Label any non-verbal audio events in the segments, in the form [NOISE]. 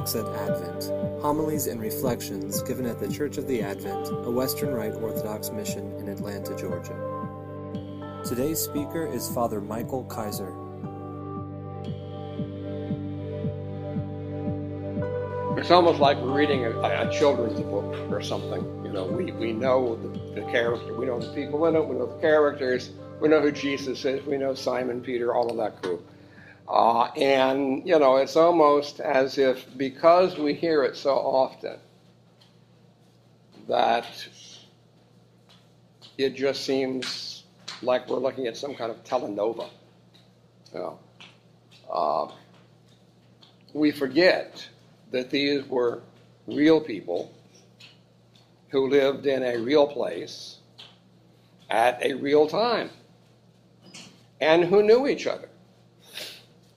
Talks at Advent, homilies and reflections given at the Church of the Advent, a Western Rite Orthodox mission in Atlanta, Georgia. Today's speaker is Father Michael Kaiser. It's almost like we're reading a, a children's book or something. You know, we, we know the, the character, we know the people in it, we know the characters, we know who Jesus is, we know Simon, Peter, all of that group. Uh, and, you know, it's almost as if because we hear it so often, that it just seems like we're looking at some kind of telenova. You know, uh, we forget that these were real people who lived in a real place at a real time and who knew each other.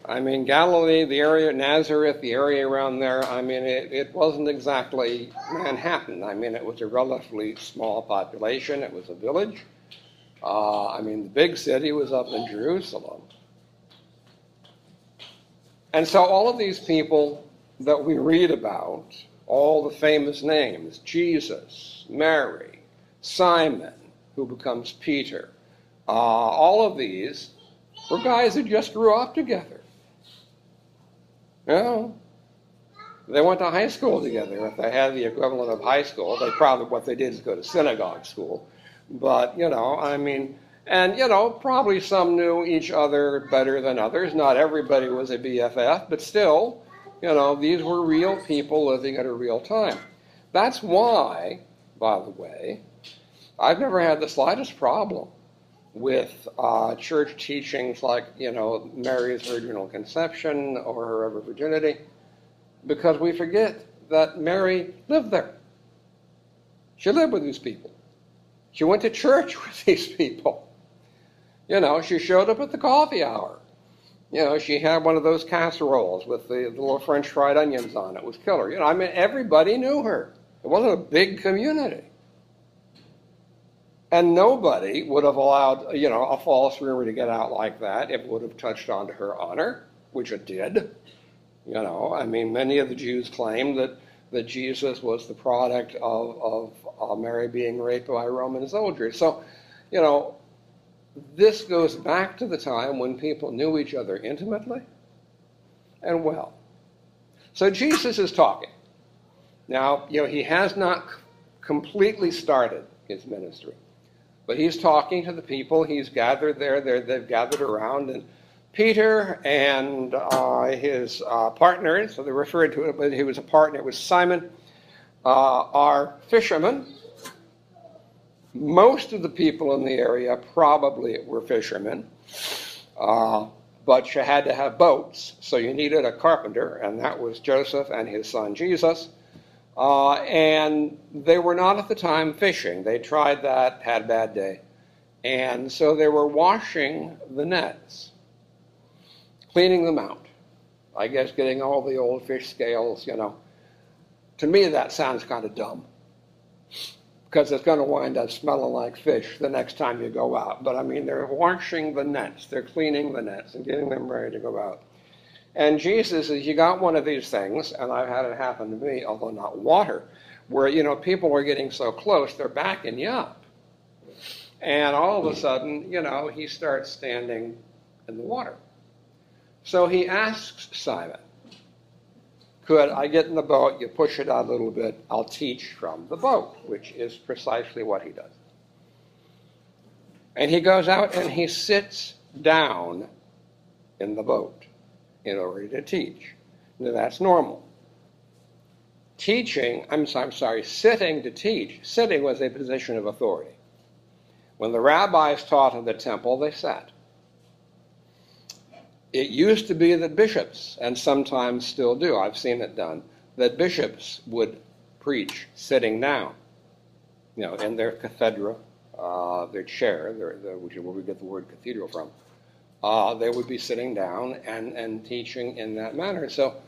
I mean, Galilee, the area, Nazareth, the area around there, I mean, it, it wasn't exactly Manhattan. I mean, it was a relatively small population, it was a village. Uh, I mean, the big city was up in Jerusalem. And so all of these people that we read about, all the famous names Jesus, Mary, Simon, who becomes Peter, uh, all of these were guys who just grew up together. No. They went to high school together. If they had the equivalent of high school, they probably what they did is go to synagogue school. But, you know, I mean, and, you know, probably some knew each other better than others. Not everybody was a BFF, but still, you know, these were real people living at a real time. That's why, by the way, I've never had the slightest problem with uh, church teachings like, you know, Mary's virginal conception or her ever virginity, because we forget that Mary lived there. She lived with these people. She went to church [LAUGHS] with these people. You know, she showed up at the coffee hour. You know, she had one of those casseroles with the, the little French fried onions on it. it was killer. You know, I mean, everybody knew her. It wasn't a big community. And nobody would have allowed, you know, a false rumor to get out like that it would have touched on to her honor, which it did. You know, I mean, many of the Jews claimed that, that Jesus was the product of, of uh, Mary being raped by Roman soldiers. So, you know, this goes back to the time when people knew each other intimately and well. So Jesus is talking. Now, you know, he has not completely started his ministry. But he's talking to the people. He's gathered there. They've gathered around. And Peter and uh, his uh, partner, so they referred to it, but he was a partner, it was Simon, uh, are fishermen. Most of the people in the area probably were fishermen. Uh, but you had to have boats, so you needed a carpenter, and that was Joseph and his son Jesus. Uh, and they were not at the time fishing. They tried that, had a bad day. And so they were washing the nets, cleaning them out. I guess getting all the old fish scales, you know. To me, that sounds kind of dumb because it's going to wind up smelling like fish the next time you go out. But I mean, they're washing the nets, they're cleaning the nets and getting them ready to go out. And Jesus says, You got one of these things, and I've had it happen to me, although not water, where, you know, people are getting so close, they're backing you up. And all of a sudden, you know, he starts standing in the water. So he asks Simon, Could I get in the boat? You push it out a little bit, I'll teach from the boat, which is precisely what he does. And he goes out and he sits down in the boat in order to teach. Now, that's normal. Teaching, I'm, I'm sorry, sitting to teach, sitting was a position of authority. When the rabbis taught in the temple, they sat. It used to be that bishops, and sometimes still do, I've seen it done, that bishops would preach sitting down, you know, in their cathedra, uh, their chair, their, their, which is where we get the word cathedral from uh, they would be sitting down and, and teaching in that manner. So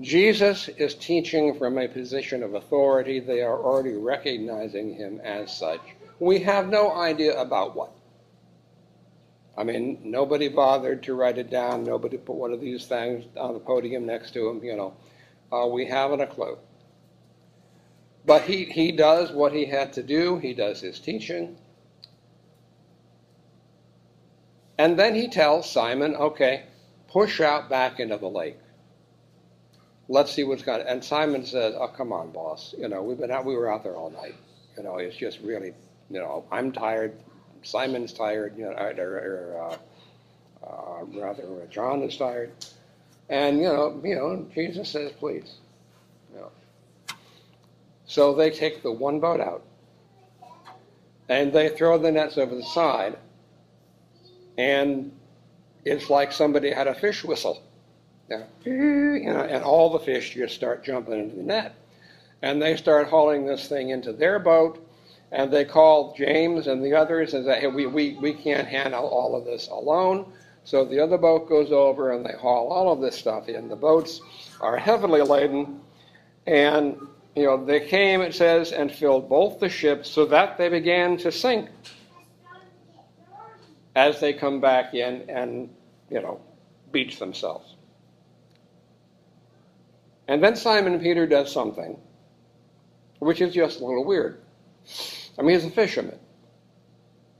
Jesus is teaching from a position of authority. They are already recognizing him as such. We have no idea about what. I mean, nobody bothered to write it down. Nobody put one of these things on the podium next to him, you know. Uh, we haven't a clue. But he, he does what he had to do. He does his teaching. And then he tells Simon, okay, push out back into the lake. Let's see what's going on. And Simon says, oh, come on, boss. You know, we've been out, we were out there all night. You know, it's just really, you know, I'm tired. Simon's tired, you know, or, uh, uh, rather, uh, John is tired. And, you know, you know, Jesus says, please. You know. So they take the one boat out and they throw the nets over the side and it's like somebody had a fish whistle. You know, mm-hmm. and all the fish just start jumping into the net. And they start hauling this thing into their boat, and they call James and the others and say, hey, we, we, we can't handle all of this alone. So the other boat goes over and they haul all of this stuff in. The boats are heavily laden, and you know they came, it says, and filled both the ships so that they began to sink as they come back in and, you know, beach themselves. And then Simon Peter does something which is just a little weird. I mean, he's a fisherman.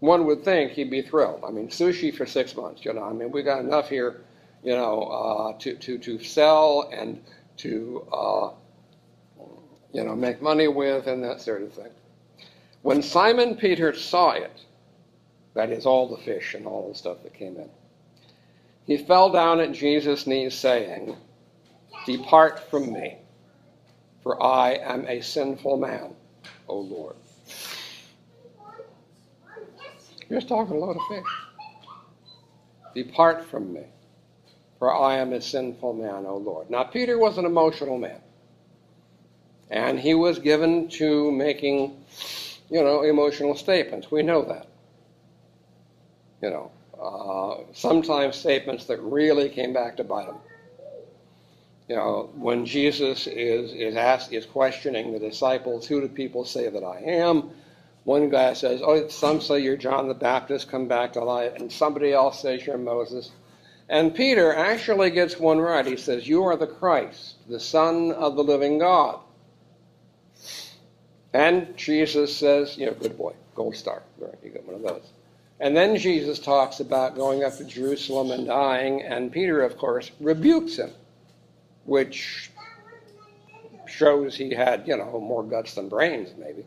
One would think he'd be thrilled. I mean, sushi for six months, you know. I mean, we got enough here, you know, uh, to, to, to sell and to, uh, you know, make money with and that sort of thing. When Simon Peter saw it, that is, all the fish and all the stuff that came in. He fell down at Jesus' knees, saying, Depart from me, for I am a sinful man, O Lord. You're just talking a lot of fish. Depart from me, for I am a sinful man, O Lord. Now, Peter was an emotional man, and he was given to making, you know, emotional statements. We know that you know, uh, sometimes statements that really came back to bite him. You know, when Jesus is, is asked, is questioning the disciples, who do people say that I am? One guy says, oh, some say you're John the Baptist, come back to life, and somebody else says you're Moses. And Peter actually gets one right. He says, You are the Christ, the Son of the living God. And Jesus says, You know, good boy, gold star. Right, You got one of those. And then Jesus talks about going up to Jerusalem and dying, and Peter, of course, rebukes him, which shows he had, you know, more guts than brains, maybe.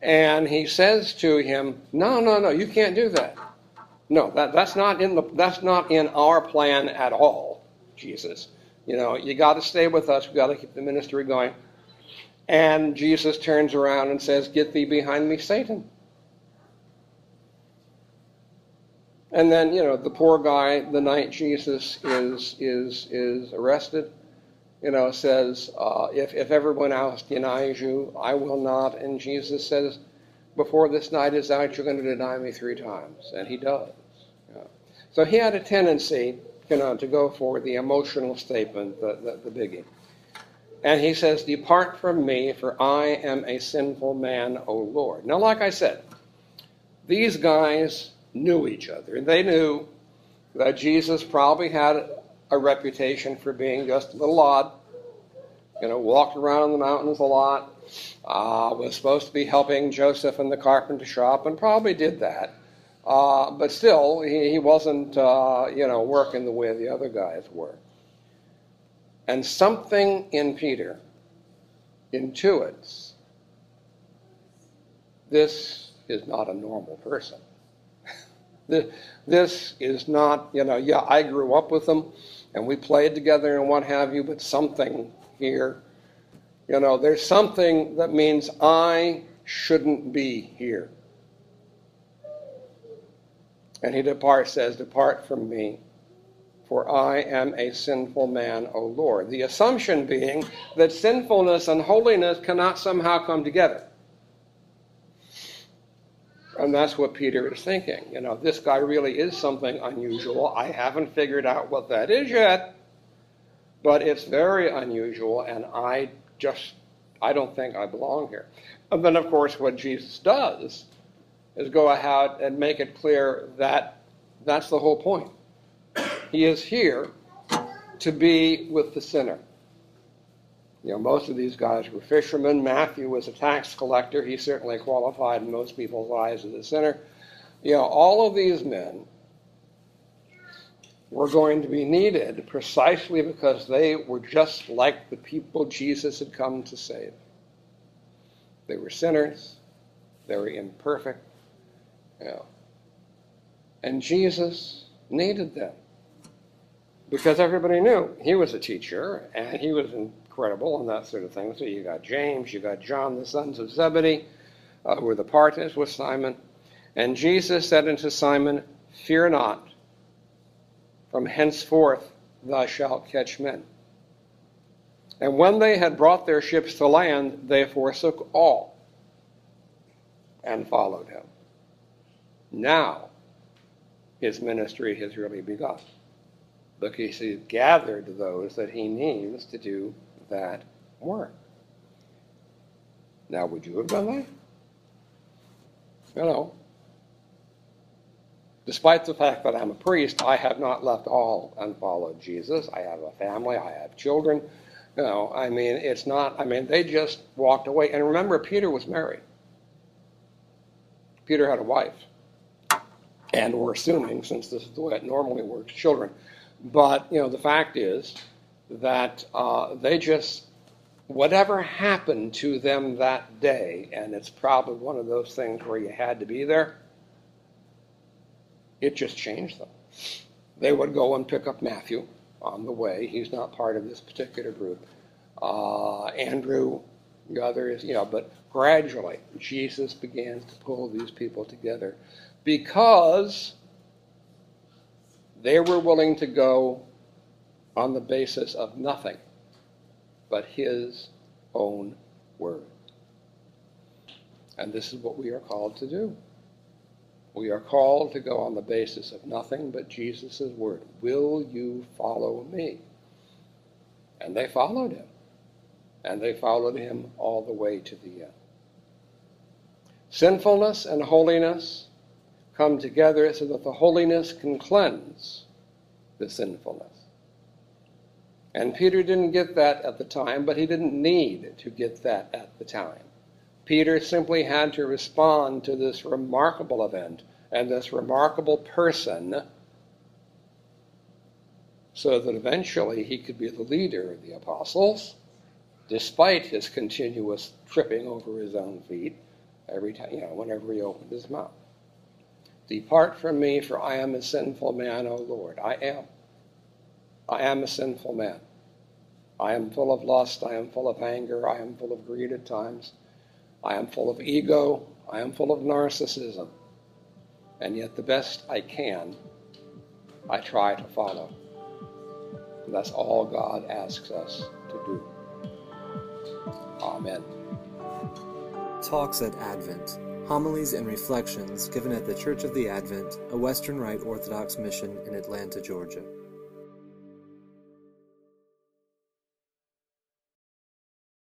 And he says to him, No, no, no, you can't do that. No, that, that's not in the that's not in our plan at all, Jesus. You know, you got to stay with us. We've got to keep the ministry going. And Jesus turns around and says, Get thee behind me, Satan. And then, you know, the poor guy, the night Jesus is is is arrested, you know, says, uh, if, if everyone else denies you, I will not. And Jesus says, before this night is out, you're going to deny me three times. And he does. Yeah. So he had a tendency, you know, to go for the emotional statement, the, the, the biggie. And he says, Depart from me, for I am a sinful man, O Lord. Now, like I said, these guys knew each other. And they knew that Jesus probably had a reputation for being just a little odd, you know, walked around in the mountains a lot, uh, was supposed to be helping Joseph in the carpenter shop, and probably did that. Uh, but still, he, he wasn't, uh, you know, working the way the other guys were. And something in Peter intuits this is not a normal person. This is not, you know, yeah, I grew up with them and we played together and what have you, but something here, you know, there's something that means I shouldn't be here. And he departs, says, Depart from me, for I am a sinful man, O Lord. The assumption being that sinfulness and holiness cannot somehow come together. And that's what Peter is thinking. You know, this guy really is something unusual. I haven't figured out what that is yet, but it's very unusual, and I just, I don't think I belong here. And then, of course, what Jesus does is go ahead and make it clear that That's the whole point. He is here to be with the sinner. You know, most of these guys were fishermen. Matthew was a tax collector. He certainly qualified in most people's eyes as a sinner. You know, all of these men were going to be needed precisely because they were just like the people Jesus had come to save. They were sinners. They were imperfect. You know. And Jesus needed them because everybody knew he was a teacher and he was incredible and that sort of thing. So you got James, you got John, the sons of Zebedee, uh, who were the partners with Simon. And Jesus said unto Simon, Fear not, from henceforth thou shalt catch men. And when they had brought their ships to land, they forsook all and followed him. Now his ministry has really begun because he's gathered those that he needs to do that work. Now, would you have done that? You know, despite the fact that I'm a priest, I have not left all and followed Jesus. I have a family, I have children. You know, I mean, it's not, I mean, they just walked away. And remember, Peter was married. Peter had a wife. And we're assuming, since this is the way it normally works, children. But, you know, the fact is that uh, they just, whatever happened to them that day, and it's probably one of those things where you had to be there, it just changed them. They would go and pick up Matthew on the way. He's not part of this particular group. Uh, Andrew, the others, you know, but gradually Jesus began to pull these people together because they were willing to go on the basis of nothing but his own word. And this is what we are called to do. We are called to go on the basis of nothing but Jesus' word. Will you follow me? And they followed him. And they followed him all the way to the end. Sinfulness and holiness come together so that the holiness can cleanse the sinfulness. And Peter didn't get that at the time, but he didn't need to get that at the time. Peter simply had to respond to this remarkable event and this remarkable person so that eventually he could be the leader of the apostles, despite his continuous tripping over his own feet every time, you know, whenever he opened his mouth. Depart from me, for I am a sinful man, O Lord. I am. I am a sinful man. I am full of lust. I am full of anger. I am full of greed at times. I am full of ego. I am full of narcissism. And yet, the best I can, I try to follow. And that's all God asks us to do. Amen. Talks at Advent Homilies and Reflections given at the Church of the Advent, a Western Rite Orthodox mission in Atlanta, Georgia.